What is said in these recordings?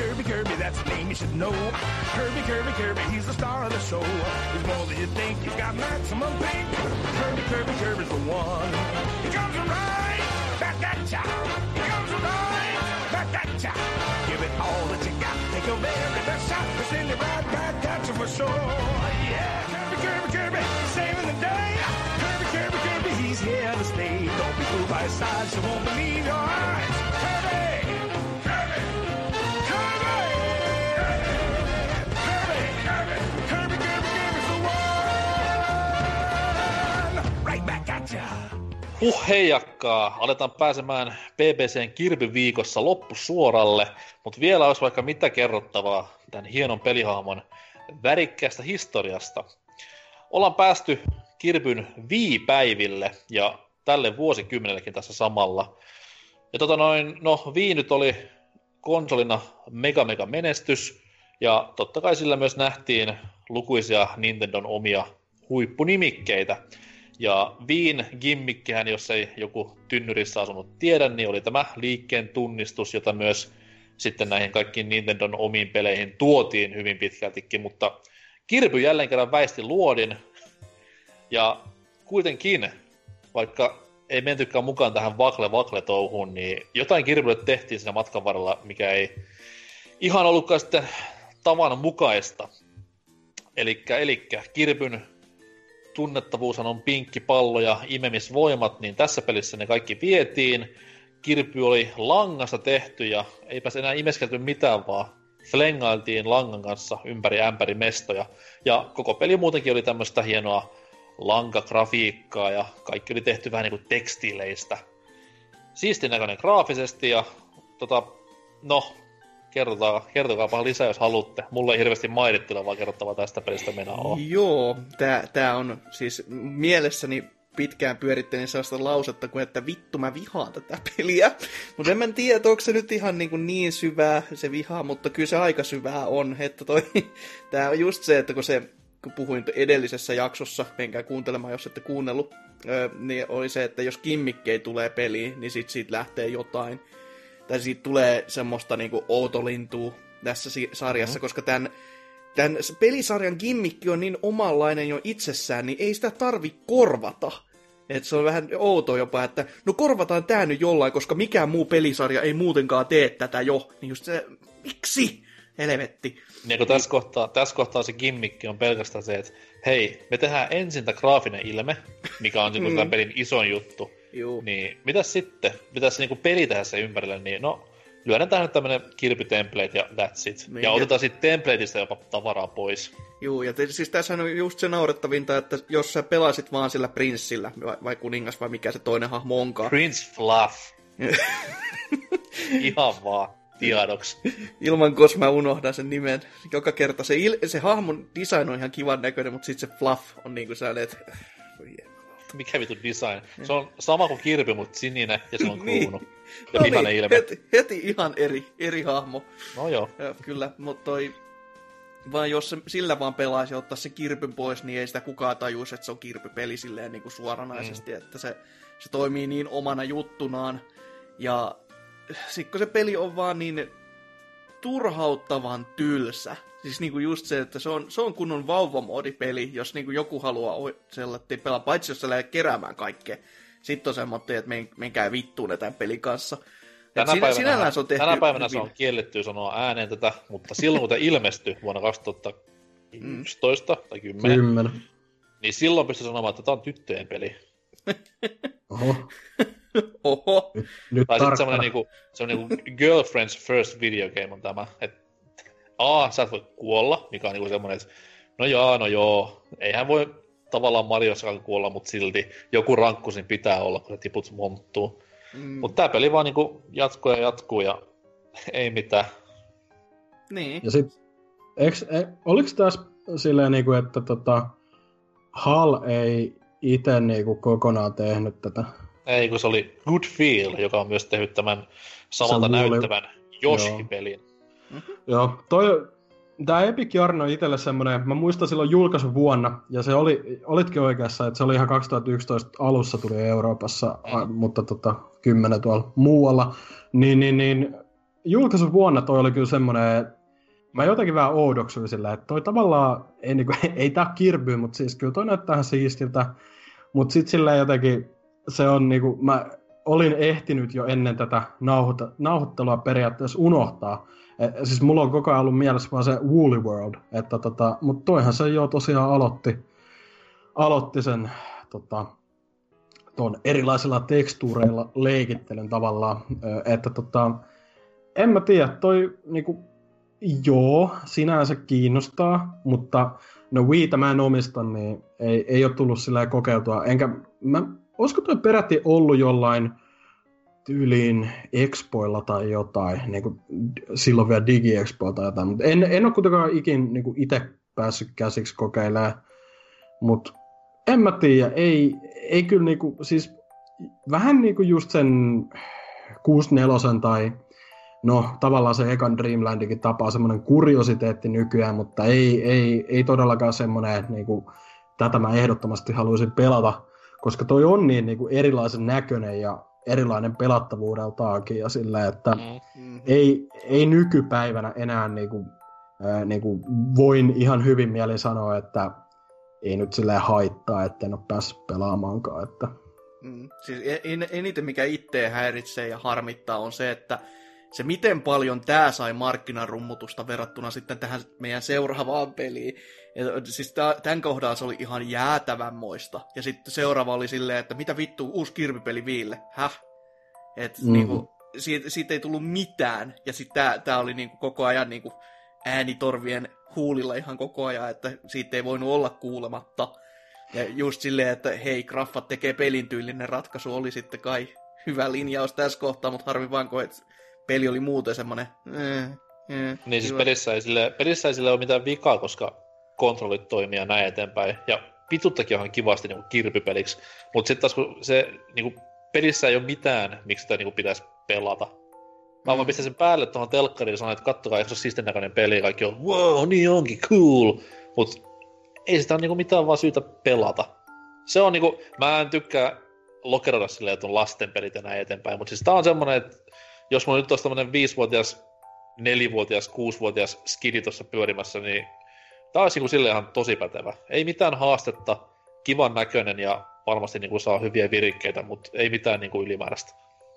Kirby, Kirby, that's the name you should know. Kirby, Kirby, Kirby, he's the star of the show. He's more than you think, he's got maximum pink. Kirby, Kirby, Kirby's the one. He comes right back at ya. He comes right back at ya. Give it all that you got. Take your very best shot. We'll send it right back at for sure. Yeah, Kirby, Kirby, Kirby, saving the day. Kirby, Kirby, Kirby, he's here to stay. Don't be fooled by his size, you won't believe your eyes. Huh heijakkaa, aletaan pääsemään BBCn Kirby-viikossa loppusuoralle, mutta vielä olisi vaikka mitä kerrottavaa tämän hienon pelihahmon värikkäästä historiasta. Ollaan päästy Kirbyn viipäiville ja tälle vuosikymmenellekin tässä samalla. Ja tota noin, no Wii nyt oli konsolina mega mega menestys, ja totta kai sillä myös nähtiin lukuisia Nintendon omia huippunimikkeitä. Ja Viin gimmikkihän, jos ei joku tynnyrissä asunut tiedä, niin oli tämä liikkeen tunnistus, jota myös sitten näihin kaikkiin Nintendon omiin peleihin tuotiin hyvin pitkältikin, mutta Kirby jälleen kerran väisti luodin, ja kuitenkin, vaikka ei mentykään mukaan tähän vakle-vakle-touhuun, niin jotain Kirbylle tehtiin siinä matkan varrella, mikä ei ihan ollutkaan sitten tavan mukaista. Elikkä, elikkä Kirbyn tunnettavuushan on pinkki pallo ja imemisvoimat, niin tässä pelissä ne kaikki vietiin. Kirpy oli langasta tehty ja eipä se enää imeskelty mitään, vaan flengailtiin langan kanssa ympäri ämpäri mestoja. Ja koko peli muutenkin oli tämmöistä hienoa lankagrafiikkaa ja kaikki oli tehty vähän niin kuin tekstiileistä. Siistin näköinen graafisesti ja tota, no, kertokaa, kertokaapa lisää, jos haluatte. Mulla ei hirveästi mainittavaa kerrottavaa tästä pelistä mennä ole. Joo, tää, tää on siis mielessäni pitkään pyörittelin sellaista lausetta kuin, että vittu mä vihaan tätä peliä. Mutta en mä tiedä, onko se nyt ihan niin, kuin niin syvää se viha, mutta kyllä se aika syvää on. Että toi, tää on just se, että kun se kun puhuin edellisessä jaksossa, menkää kuuntelemaan, jos ette kuunnellut, niin oli se, että jos kimmikkei tulee peliin, niin sit siitä lähtee jotain. Tai siitä tulee semmoista niinku outolintua tässä si- sarjassa, mm. koska tämän, tämän pelisarjan gimmikki on niin omanlainen jo itsessään, niin ei sitä tarvi korvata. Et se on vähän outo jopa, että no korvataan tää nyt jollain, koska mikään muu pelisarja ei muutenkaan tee tätä jo. Niin just se, miksi? Helvetti. Niin kun tässä kohtaa, tässä kohtaa se gimmikki on pelkästään se, että hei, me tehdään ensin tämä graafinen ilme, mikä on mm. tämän pelin isoin juttu. Juu. Niin, mitäs sitten? Pitäisi niinku peli tehdä se ympärille, niin no, lyödään tähän tämmönen kirpytemplate ja that's it. Niin, ja ja- otetaan sitten templateista jopa tavaraa pois. Juu, ja te, siis tässä on just se naurettavinta, että jos sä pelasit vaan sillä prinssillä, vai, vai kuningas, vai mikä se toinen hahmo onkaan. Prince Fluff. Ihan vaan tiedoksi. Ilman, koska mä unohdan sen nimen. Joka kerta se, il, se hahmon design on ihan kivan näköinen, mutta sitten se fluff on sellainen, että... voi jumala. Mikä vitu design? Se on sama kuin kirpy, mutta sininen ja se on Niin. kruunu. Ja No vihainen niin, ilme. heti, heti ihan eri, eri hahmo. No joo. Ja, kyllä, mutta toi... Vaan jos se sillä vaan pelaisi ja ottaa se kirpyn pois, niin ei sitä kukaan tajuisi, että se on kirpypeli silleen niin kuin suoranaisesti, mm. että se, se toimii niin omana juttunaan. Ja sitten kun se peli on vaan niin turhauttavan tylsä. Siis niinku just se, että se on, se on kunnon vauvamoodipeli, jos niinku joku haluaa sellainen pelaa, paitsi jos se lähdet keräämään kaikkea. Sitten on semmoinen, että men, menkää vittuun tämän pelin kanssa. Et Tänä sinä, päivänä, sinällään se on tehty tänä päivänä se hyvin. on kielletty sanoa ääneen tätä, mutta silloin kun tämä ilmestyi vuonna 2011 tai 10, Kymmenen. niin silloin pystyi sanomaan, että tämä on tyttöjen peli. Oho, Oho. nyt, nyt Tai sitten semmoinen niinku, semmoinen niinku girlfriend's first video game on tämä. Että A, sä et voi kuolla, mikä on niinku semmoinen, että no jaa, no joo, eihän voi tavallaan Mariossakaan kuolla, mutta silti joku rankku siinä pitää olla, kun se tiput monttuu. Mm, Mutta tämä peli vaan niinku jatkuu ja jatkuu ja ei mitään. niin. Ja sit, eiks, e, oliks tässä silleen niinku, että tota, HAL ei itse niinku kokonaan tehnyt tätä? Ei, kun se oli Good Feel, joka on myös tehnyt tämän samalta näyttävän Yoshi-pelin. Joo, toi, tää Epic Yarn on itselle semmonen, mä muistan silloin julkaisun vuonna, ja se oli, olitkin oikeassa, että se oli ihan 2011 alussa tuli Euroopassa, Mm. a, mutta tota, 10 tuolla muualla, niin, niin, niin julkaisuvuonna toi oli kyllä semmoinen, mä jotenkin vähän oudoksuin sillä, että toi tavallaan, ei, niin kuin, ei tää Kirby, mutta siis kyllä toi näyttää ihan siistiltä, mutta sitten sillä jotenkin, se on niinku, mä olin ehtinyt jo ennen tätä nauhoita, nauhoittelua periaatteessa unohtaa. E, siis mulla on koko ajan ollut mielessä vaan se Woolly World, että tota, mutta toihan se jo tosiaan aloitti, aloitti sen tota, ton erilaisilla tekstuureilla leikittelyn tavallaan, että tota, en mä tiedä, toi niinku, joo, sinänsä kiinnostaa, mutta no Wiitä mä en omista, niin ei, ei ole tullut sillä kokeutua, enkä mä, olisiko toi peräti ollut jollain tyyliin Expoilla tai jotain, niin kuin silloin vielä Digi-Expoilla tai jotain, mutta en, en ole kuitenkaan ikin niin itse päässyt käsiksi kokeilemaan, mutta en mä tiedä, ei, ei kyllä niinku, siis vähän niinku just sen 64 tai no tavallaan se ekan Dreamlandikin tapaa semmoinen kuriositeetti nykyään, mutta ei, ei, ei todellakaan semmoinen, että niinku, tätä mä ehdottomasti haluaisin pelata, koska toi on niin niinku erilaisen näköinen ja erilainen pelattavuudeltaankin ja sillä, että mm-hmm. ei, ei nykypäivänä enää niinku, ää, niinku voin ihan hyvin mielin sanoa, että ei nyt silleen haittaa, että en ole päässyt pelaamaankaan. Että... Mm, siis en, eniten mikä itse häiritsee ja harmittaa on se, että se miten paljon tämä sai markkinarummutusta verrattuna sitten tähän meidän seuraavaan peliin. Ja, siis tämän kohdalla se oli ihan jäätävän moista. Ja sitten seuraava oli silleen, että mitä vittu, uusi kirpipeli Viille. Häh? Et mm. niinku, siitä, siitä, ei tullut mitään. Ja sitten tämä oli niinku koko ajan niinku äänitorvien huulilla ihan koko ajan, että siitä ei voinut olla kuulematta. Ja just silleen, että hei, graffat tekee pelin tyylinen ratkaisu, oli sitten kai hyvä linjaus tässä kohtaa, mutta harvi vaan että peli oli muuten semmoinen... Eh, eh, niin siis pelissä ei, sille, pelissä ei sille ole mitään vikaa, koska kontrollit toimii ja näin eteenpäin. Ja pituttakin on kivasti niin kirpipeliksi. Mutta sitten taas kun se niin kuin, pelissä ei ole mitään, miksi sitä niin kuin, pitäisi pelata. Mä vaan pistän sen päälle tuohon telkkariin ja sanon, että kattokaa, eikö se ole siisten näköinen peli, ja kaikki on, wow, niin onkin, cool. Mut ei sitä ole niinku mitään vaan syytä pelata. Se on niinku, mä en tykkää lokeroida silleen, että on lasten pelit ja näin eteenpäin, mutta siis tää on semmonen, että jos mulla nyt olisi tämmönen viisivuotias, nelivuotias, kuusivuotias skidi tuossa pyörimässä, niin tää olisi niinku silleen ihan tosi pätevä. Ei mitään haastetta, kivan näköinen ja varmasti niinku saa hyviä virikkeitä, mutta ei mitään niinku ylimääräistä.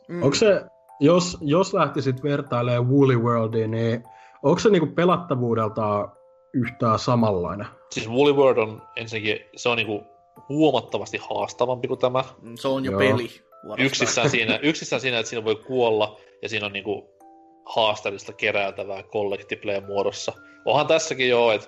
Mm. Onko se jos, jos lähtisit vertailemaan Woolly Worldia, niin onko se niinku pelattavuudelta yhtään samanlainen? Siis Woolly World on ensinnäkin, se on niinku huomattavasti haastavampi kuin tämä. Mm, se on jo Joo. peli. Yksissään siinä, yksissään siinä, että siinä voi kuolla ja siinä on niinku haasteellista keräiltävää collectiplay muodossa. Onhan tässäkin joo, että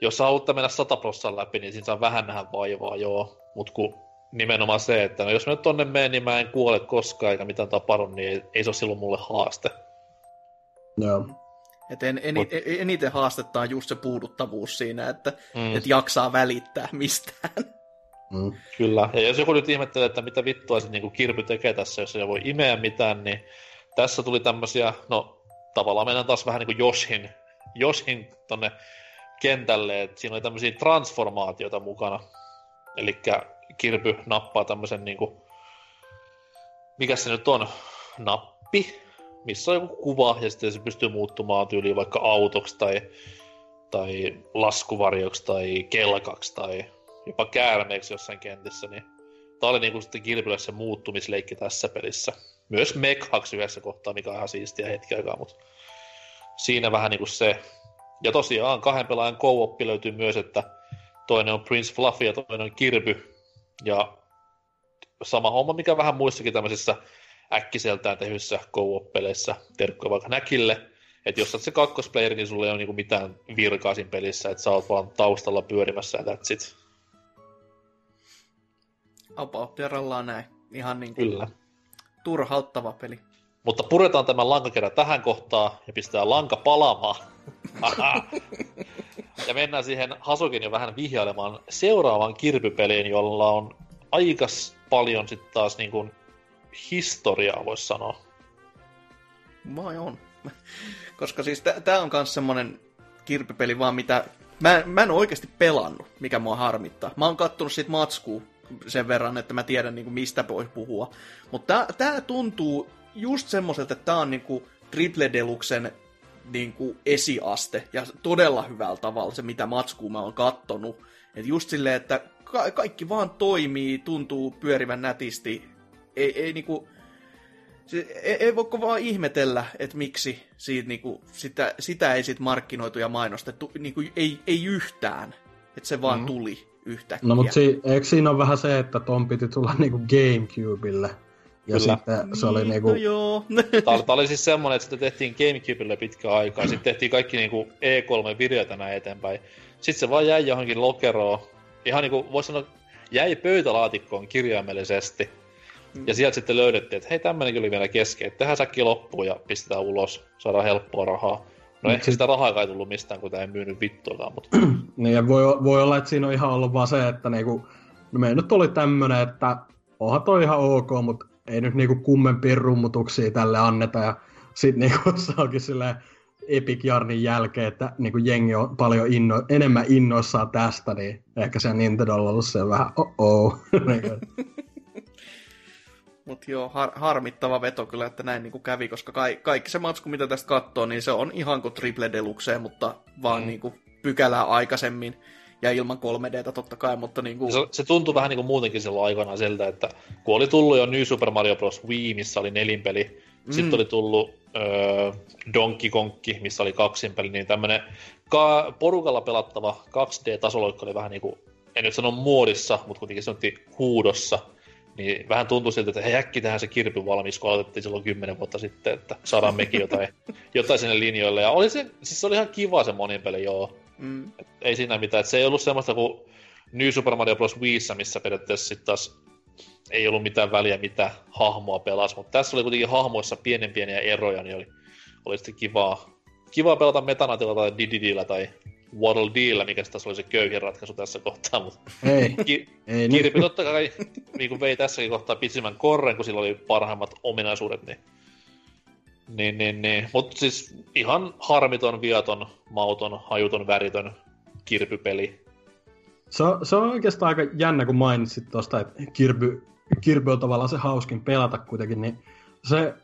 jos sä haluat mennä 100 läpi, niin siinä saa vähän nähdä vaivaa, joo. Mutta kun nimenomaan se, että no jos mä nyt tonne menen, niin mä en kuole koskaan eikä mitään tapahdu, niin ei, se ole silloin mulle haaste. Joo. Et en, en, Mut... eniten haastetta on just se puuduttavuus siinä, että mm. et jaksaa välittää mistään. Mm. Kyllä, ja jos joku nyt ihmettelee, että mitä vittua se niin kirpy tekee tässä, jos ei voi imeä mitään, niin tässä tuli tämmöisiä, no tavallaan mennään taas vähän niin kuin Joshin, Joshin tonne kentälle, että siinä oli tämmöisiä transformaatioita mukana. Eli Kirby nappaa tämmöisen niinku, mikä se nyt on, nappi, missä on joku kuva ja sitten se pystyy muuttumaan tyyliin vaikka autoksi tai, tai laskuvarjoksi tai kelkaksi tai jopa käärmeeksi jossain kentissä, niin tää oli niinku sitten Kirbylle se muuttumisleikki tässä pelissä. Myös Mekhaksi yhdessä kohtaa, mikä on ihan siistiä hetki aikaa, mutta siinä vähän niinku se. Ja tosiaan kahden pelaajan co löytyy myös, että toinen on Prince Fluffy ja toinen on Kirby, ja sama homma, mikä vähän muissakin tämmöisissä äkkiseltään tehyissä co-op-peleissä, terkkoja vaikka näkille, että jos olet se kakkosplayeri, niin sulla ei ole niinku mitään virkaa siinä pelissä, että sä oot vaan taustalla pyörimässä ja that's it. About näin. Ihan niin Kyllä. Turhauttava peli. Mutta puretaan tämä lankakerä tähän kohtaan ja pistetään lanka palaamaan. ja mennään siihen Hasukin jo vähän vihjailemaan seuraavan kirpypeliin, jolla on aika paljon sitten taas niin kuin historiaa, voisi sanoa. Vai on. Koska siis tämä on myös semmonen kirpypeli vaan, mitä mä, mä en oikeasti pelannut, mikä mua harmittaa. Mä oon kattonut sit matskua sen verran, että mä tiedän niin kuin, mistä voi puhua. Mutta tää tuntuu just semmoiselta, että tää on niin kuin, Triple Deluxen niin kuin esiaste, ja todella hyvällä tavalla se, mitä matskua mä oon kattonut. Et just silleen, että ka- kaikki vaan toimii, tuntuu pyörivän nätisti. Ei, ei niinku... Se, ei, ei voiko vaan ihmetellä, että miksi siitä, niinku, sitä, sitä ei sit markkinoitu ja mainostettu, niinku, ei, ei yhtään. Että se vaan mm. tuli yhtäkkiä. No mutta si- eikö siinä ole vähän se, että ton piti tulla niinku Gamecubelle? Ja Kyllä. sitten se oli Niin, niinku... No joo. Tämä oli, siis semmonen, että sitä tehtiin Gamecubelle pitkään aikaa, sitten tehtiin kaikki niinku E3-videoita näin eteenpäin. Sitten se vaan jäi johonkin lokeroon. Ihan niinku, voisi sanoa, jäi pöytälaatikkoon kirjaimellisesti. Mm. Ja sieltä sitten löydettiin, että hei tämmönenkin oli vielä kesken, tehdään säkki loppuun ja pistetään ulos, saadaan helppoa rahaa. No ehkä sit- sitä rahaa ei tullut mistään, kun tämä ei myynyt vittuakaan, mutta Niin, ja voi, voi olla, että siinä on ihan ollut vaan se, että niinku, no me nyt oli tämmönen, että onhan toi ihan ok, mutta ei nyt niinku kummempia rummutuksia tälle anneta. Ja sit niinku se onkin silleen Epic Jarnin jälkeen, että niinku jengi on paljon inno, enemmän innoissaan tästä, niin ehkä se Nintendolla on ollut se vähän oh niinku, Mutta joo, har- harmittava veto kyllä, että näin niinku kävi, koska ka- kaikki se matsku, mitä tästä katsoo, niin se on ihan kuin Triple Deluxe, mutta vaan Mm. niinku pykälää aikaisemmin ja ilman 3Dtä totta kai, mutta niinku... se, se tuntui vähän niinku muutenkin silloin aikanaan siltä, että kun oli tullut jo New Super Mario Bros. Wii, missä oli nelinpeli, mm. sitten oli tullut öö, Donkey Konkki, missä oli kaksinpeli, niin tämmönen ka- porukalla pelattava 2D-tasoloikka oli vähän niinku, en nyt sano muodissa, mutta kuitenkin sanottiin huudossa, niin vähän tuntui siltä, että hei äkki tähän se kirpy valmis, kun aloitettiin silloin kymmenen vuotta sitten, että saadaan mekin jotain, jotain sinne linjoille. Ja oli se, siis se oli ihan kiva se monin peli, joo. Mm. Et ei siinä mitään. Et se ei ollut semmoista kuin New Super Mario Bros. Wiissä, missä periaatteessa sitten taas ei ollut mitään väliä, mitä hahmoa pelasi. Mutta tässä oli kuitenkin hahmoissa pienen pieniä eroja, niin oli, oli sitten kivaa, kivaa pelata Metanatilla tai Dididillä tai Waddle Deellä, mikä se tässä oli se köyhin ratkaisu tässä kohtaa. Mutta ei, ki- ei. Kirpi totta kai niin kuin vei tässäkin kohtaa pisimmän korren, kun sillä oli parhaimmat ominaisuudet, niin niin, niin, niin. Mutta siis ihan harmiton, viaton, mauton, hajuton, väritön kirpypeli. Se on, se on oikeastaan aika jännä, kun mainitsit tuosta, että Kirby, Kirby on tavallaan se hauskin pelata kuitenkin, niin se,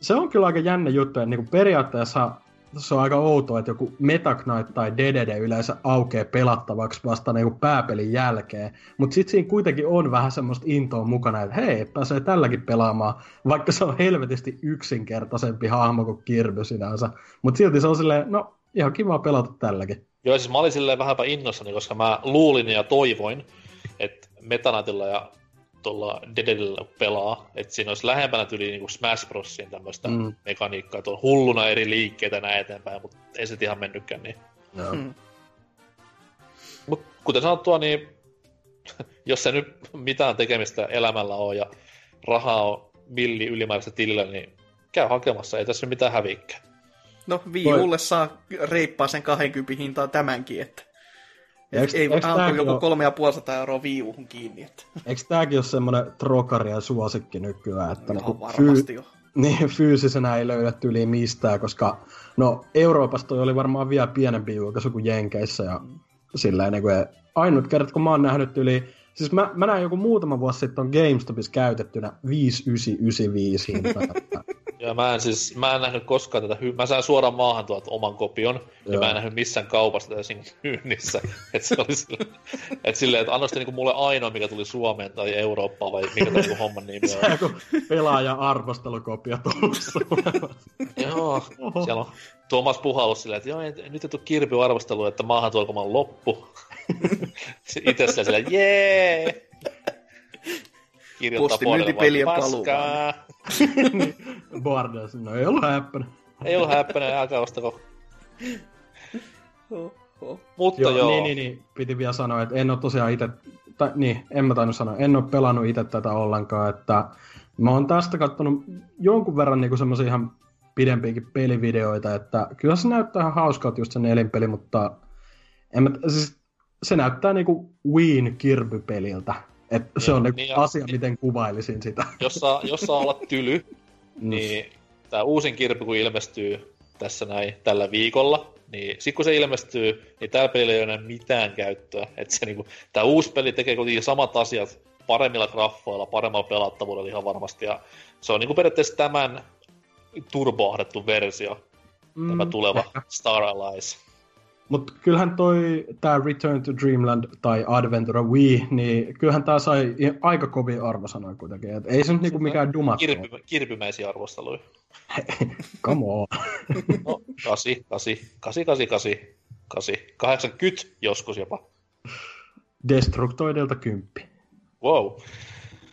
se on kyllä aika jännä juttu, että niin periaatteessa se on aika outoa, että joku Meta Knight tai DDD yleensä aukeaa pelattavaksi vasta niin pääpelin jälkeen, mutta sitten siinä kuitenkin on vähän semmoista intoa mukana, että hei, pääsee tälläkin pelaamaan, vaikka se on helvetisti yksinkertaisempi hahmo kuin Kirby sinänsä, mutta silti se on silleen, no ihan kiva pelata tälläkin. Joo, siis mä olin silleen vähänpä innossani, koska mä luulin ja toivoin, että Metanatilla ja tuolla Dededellä pelaa, että siinä olisi lähempänä tyli niin Smash Brosin tämmöistä Mm. mekaniikkaa, että on hulluna eri liikkeitä näin eteenpäin, mutta ei se ihan mennytkään niin. Joo. Mm. Mutta kuten sanottua, niin jos se nyt mitään tekemistä elämällä on ja rahaa on milli ylimääräistä tilillä, niin käy hakemassa, ei tässä mitään häviikkää. No Wii Ulle saa reippaa sen 20 hintaa tämänkin, että Ja eiks- ei tääkin joku oo- 350 euroa Wii U:hun kiinni, että Eikö tääkin ole semmonen trokari ja suosikki nykyään, että ihan niinku varmasti jo. niin, fyysisenä ei löydä yli mistään, koska no Euroopassa toi oli varmaan vielä pienempi julkaisu kuin Jenkeissä ja sillä niin kuin, ainut kerta, kun mä oon nähnyt yli, siis mä, mä näin joku muutama vuosi sitten on GameStopissa käytettynä 5995 hintaa. Ja mä en siis, mä en nähnyt koskaan tätä, mä sain suoraan maahan tuolta oman kopion, ja Joo. mä en nähnyt missään kaupasta tätä siinä myynnissä. että se oli silleen, että silleen, että annoitte niinku mulle ainoa, mikä tuli Suomeen tai Eurooppaan, vai mikä tämä niinku homman nimi on. joku pelaaja arvostelukopia tuossa. Joo, Oho. siellä on Tuomas puhallus silleen, että joo, ei- nyt ei tule kirpy arvostelu, että maahan tuolko on loppu. Itse silleen, jee! Kirjoittaa Postimyyntipelien paluu. Borders, no ei ollut häppänä. Ei ollut häppänä, älkää ostako. Mutta Joo, joo, Niin, niin, niin, piti vielä sanoa, että en ole tosiaan itse, tai niin, en mä tainnut sanoa, en ole pelannut itse tätä ollenkaan, että mä oon tästä katsonut jonkun verran niinku semmoisia ihan pidempiäkin pelivideoita, että kyllä se näyttää ihan hauskalta just se nelinpeli, mutta en mä, siis se näyttää niinku Wien Kirby-peliltä. Et se on niinku niin ja- asia, miten kuvailisin sitä. jos saa, jos saa olla tyly, Mm. niin tämä uusin kirppi kun ilmestyy tässä näin tällä viikolla, niin sit kun se ilmestyy, niin tällä pelillä ei ole enää mitään käyttöä. Et se niinku, tää uusi peli tekee kuitenkin samat asiat paremmilla graffoilla, paremmalla pelattavuudella ihan varmasti, ja se on niinku periaatteessa tämän turboahdettu versio, mm, tämä tuleva ehkä. Star Allies. Mutta kyllähän toi tämä Return to Dreamland tai Adventure Wii, niin kyllähän tämä sai aika kovin arvosanoja kuitenkin. Et ei se nyt niinku mikään dumat Kirpy, kirpymäisiä arvosteluja. Come on. no, 8, 8, 8, 8, 8, 8, 80 joskus jopa. Destructoidelta kymppi. Wow.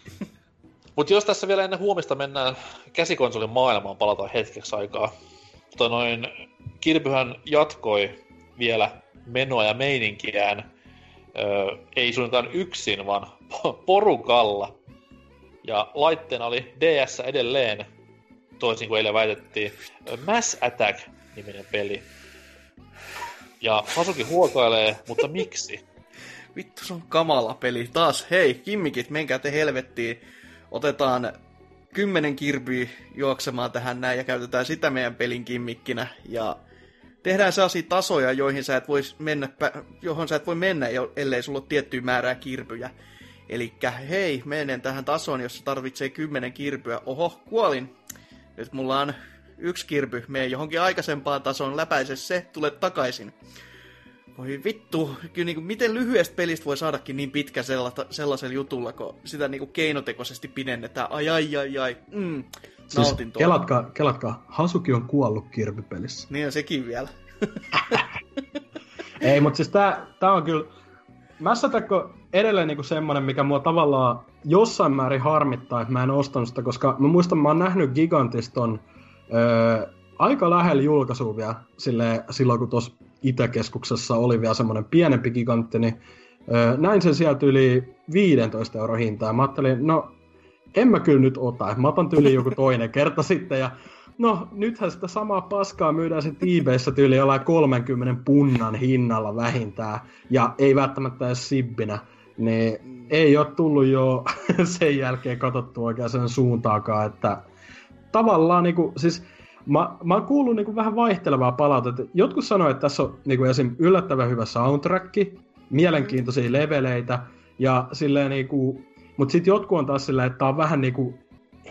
Mutta jos tässä vielä ennen huomista mennään käsikonsolin maailmaan, palataan hetkeksi aikaa. Mutta noin, Kirpyhän jatkoi vielä menoa ja meininkiään, öö, ei suinkaan yksin, vaan porukalla. Ja laitteena oli DS edelleen, toisin kuin eilen väitettiin, Mass Attack-niminen peli. Ja Hasuki huokailee, mutta miksi? Vittu, se on kamala peli. Taas, hei, kimmikit, menkää te helvettiin. Otetaan kymmenen kirpyä juoksemaan tähän näin ja käytetään sitä meidän pelin kimmikkinä. Ja tehdään sellaisia tasoja, joihin sä et vois mennä, johon sä et voi mennä, ellei sulla ole tiettyä määrää kirpyjä. Eli hei, menen tähän tasoon, jossa tarvitsee kymmenen kirpyä. Oho, kuolin. Nyt mulla on yksi kirpy. Mene johonkin aikaisempaan tasoon, läpäise se, tule takaisin. Voi vittu, kyllä niin kuin, miten lyhyestä pelistä voi saadakin niin pitkä sellaista, sellaisella jutulla, kun sitä niin kuin keinotekoisesti pidennetään. Ai ai ai ai. Mm, siis kelatkaa, kelatkaa, Hasuki on kuollut kirpipelissä. Niin on sekin vielä. Ei, mutta siis tää, tää on kyllä... Mass Attack on edelleen niinku semmonen, mikä mua tavallaan jossain määrin harmittaa, että mä en ostanut sitä, koska mä muistan, mä oon nähnyt Gigantiston öö, aika lähellä julkaisua vielä silleen, silloin, kun tuossa Itäkeskuksessa oli vielä semmoinen pienempi gigantti, niin öö, näin sen sieltä yli 15 euro hintaa. Mä ajattelin, no en mä kyllä nyt ota, mä otan tyyli joku toinen kerta sitten ja no nythän sitä samaa paskaa myydään se eBayssä tyyli jollain 30 punnan hinnalla vähintään ja ei välttämättä edes sibbinä niin ei ole tullut jo sen jälkeen katsottu oikein sen suuntaakaan, että tavallaan niinku, siis Mä, mä oon kuullut niinku vähän vaihtelevaa palautetta. Jotkut sanoivat, että tässä on niinku esim. yllättävän hyvä soundtrack, mielenkiintoisia leveleitä, ja silleen niinku, mutta sitten jotkut on taas silleen, että tää on vähän niinku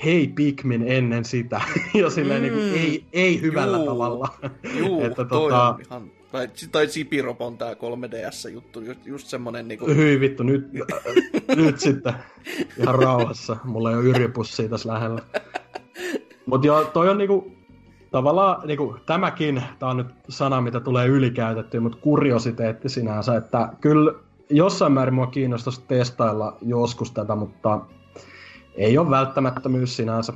hei Pikmin ennen sitä, ja silleen niinku, mm. niinku, ei, ei hyvällä Juu. tavalla. Juu, että, toi tota... on ihan... Tai, tai Sipirop on tää 3DS-juttu, just, just semmonen niinku... Hyi vittu, nyt, nyt sitten ihan rauhassa. Mulla ei ole yripussia tässä lähellä. Mut joo, toi on niinku, tavallaan niin kuin, tämäkin, tämä on nyt sana, mitä tulee ylikäytettyä, mutta kuriositeetti sinänsä, että kyllä jossain määrin mua kiinnostaisi testailla joskus tätä, mutta ei ole välttämättömyys sinänsä.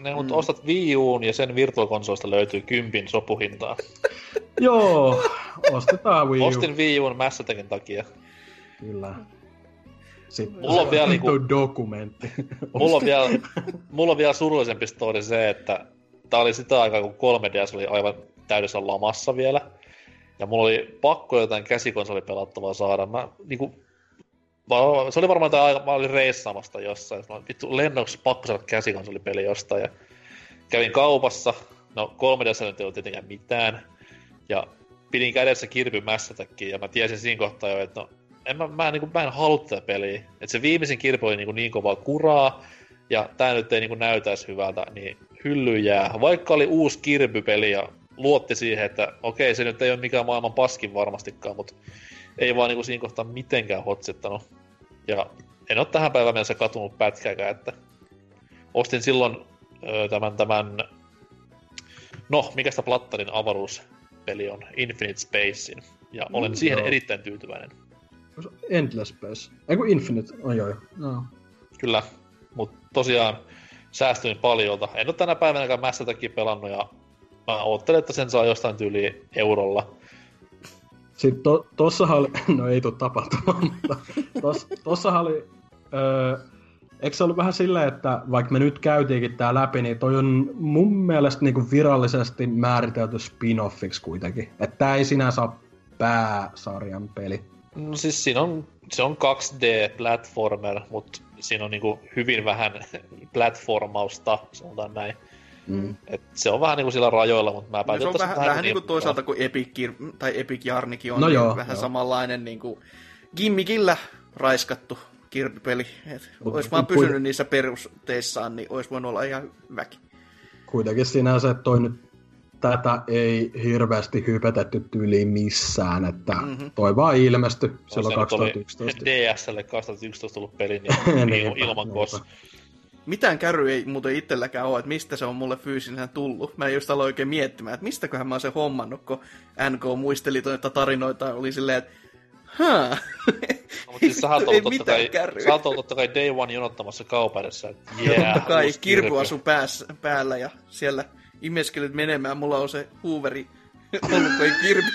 Ne, mutta mm. ostat Wii Uun ja sen virtuaalikonsolista löytyy kympin sopuhintaa. Joo, ostetaan Wii U. Ostin Wii Uun Mass takia. Kyllä. Sitten mulla on vielä niinku... dokumentti. mulla on vielä, mulla on vielä surullisempi story se, että tää oli sitä aikaa, kun 3DS oli aivan täydessä lamassa vielä. Ja mulla oli pakko jotain käsikonsolipelattavaa saada. Mä niinku, se oli varmaan tämä mä olin reissaamasta jossain. Mä vittu lennoksi pakko saada käsikonsolipeli jostain. Ja kävin kaupassa. No 3DS nyt ei ollut tietenkään mitään. Ja pidin kädessä Mass ja mä tiesin siinä kohtaa jo, että no, en mä, mä, niin mä en halua tätä peliä. Että se viimeisin Kirby oli niin, niin kovaa kuraa, ja tää nyt ei niin näytäisi hyvältä, niin hylly jää. Vaikka oli uusi kirpypeli ja luotti siihen, että okei, se nyt ei ole mikään maailman paskin varmastikaan, mutta ei vaan niinku siinä kohtaa mitenkään hotsettanut. Ja en ole tähän päivään mennessä katunut pätkääkään, että ostin silloin ö, tämän, tämän, no, mikä sitä Plattarin avaruuspeli on, Infinite Spacein, ja olen mm, siihen joo. erittäin tyytyväinen. Endless Space, ei kun Infinite, oh, joo, joo. No. Kyllä, mutta tosiaan säästyin paljolta. En ole tänä päivänäkään Mässätäkin pelannut ja mä oottelen, että sen saa jostain tyyli eurolla. Sitten to, tossahan oli, no ei tule tapahtumaan, mutta tos, tossahan oli, öö, eikö se ollut vähän silleen, että vaikka me nyt käytiinkin tää läpi, niin toi on mun mielestä niinku virallisesti määritelty spin-offiksi kuitenkin. Että tää ei sinänsä ole pääsarjan peli. No siis siinä on, se on 2D-platformer, mutta siinä on niinku hyvin vähän platformausta, sanotaan näin. Mm. Et se on vähän niinku sillä rajoilla, mutta mä päätin, no, Se on vähän, vähän niinku toisaalta kuin Epic, tai Epic Jarnikin on no niin joo, vähän joo. samanlainen niinku gimmikillä raiskattu kirpipeli. Et Mut, olisi vaan pysynyt niissä perusteissaan, niin olisi voinut olla ihan väki. kuitenkin sinänsä, että toi nyt tätä ei hirveästi hypetetty tyyliin missään, että mm-hmm. toi vaan ilmestyi silloin 2011. DSL 2011 tullut peli, niin, niin ilman kos. Mitään kärry ei muuten itselläkään ole, että mistä se on mulle fyysinään tullut. Mä just aloin oikein miettimään, että mistäköhän mä oon se hommannut, kun NK muisteli noita tarinoita, oli silleen, että Haa. No, mutta siis sä oot ollut totta kai, sä oot ollut totta kai day one jonottamassa kauparissa. Yeah, totta kai, kirpu asu pääs, päällä ja siellä imeskelyt menemään. Mulla on se Hooveri ollut, ei kirpi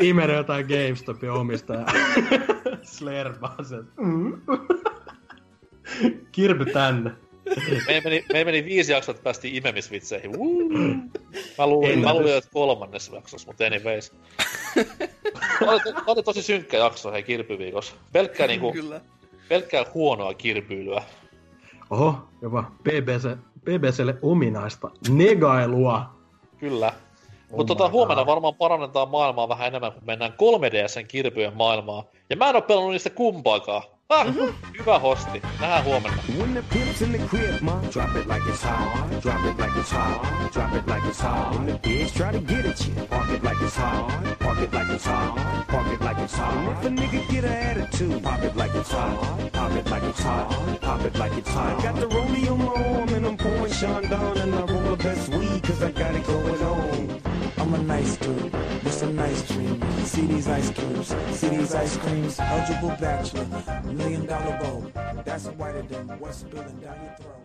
Imene jotain GameStopin omistaja. Slerbaa sen. Kirpy tänne. Me meni, me meni viisi jaksoa, että päästiin imemisvitseihin. Mä luulin, mä luulin, että kolmannessa jaksossa, mutta anyways. Tämä oli tosi synkkä jakso hei kirpyviikossa. Pelkkää, niinku, Kyllä. pelkkää huonoa kirpyilyä. Oho, jopa BBC, BBClle ominaista negailua. Kyllä. Oh Mutta tota, huomenna varmaan parannetaan maailmaa vähän enemmän, kun mennään 3DSn kirpyjen maailmaa. Ja mä en oo pelannut niistä kumpaakaan. Ah, hyvä hosti. Nähdään huomenna. When the pimp's in the crib, ma, drop it like it's hot. Drop it like it's hot. Drop it like it's hot. When the kids try to get at you, park it like it's hot. Park it like it's hot. Park it like it's hot. And if a nigga get an attitude, pop it like it's hot. Pop it like it's hot. Pop it like it's hot. Got the rollie on my arm and I'm pouring Sean down and I roll the best weed cause I got it going on. I'm a nice dude with some nice dreams. See these ice cubes, see these ice creams. Eligible bachelor, million dollar bow. That's whiter than what's spilling down your throat.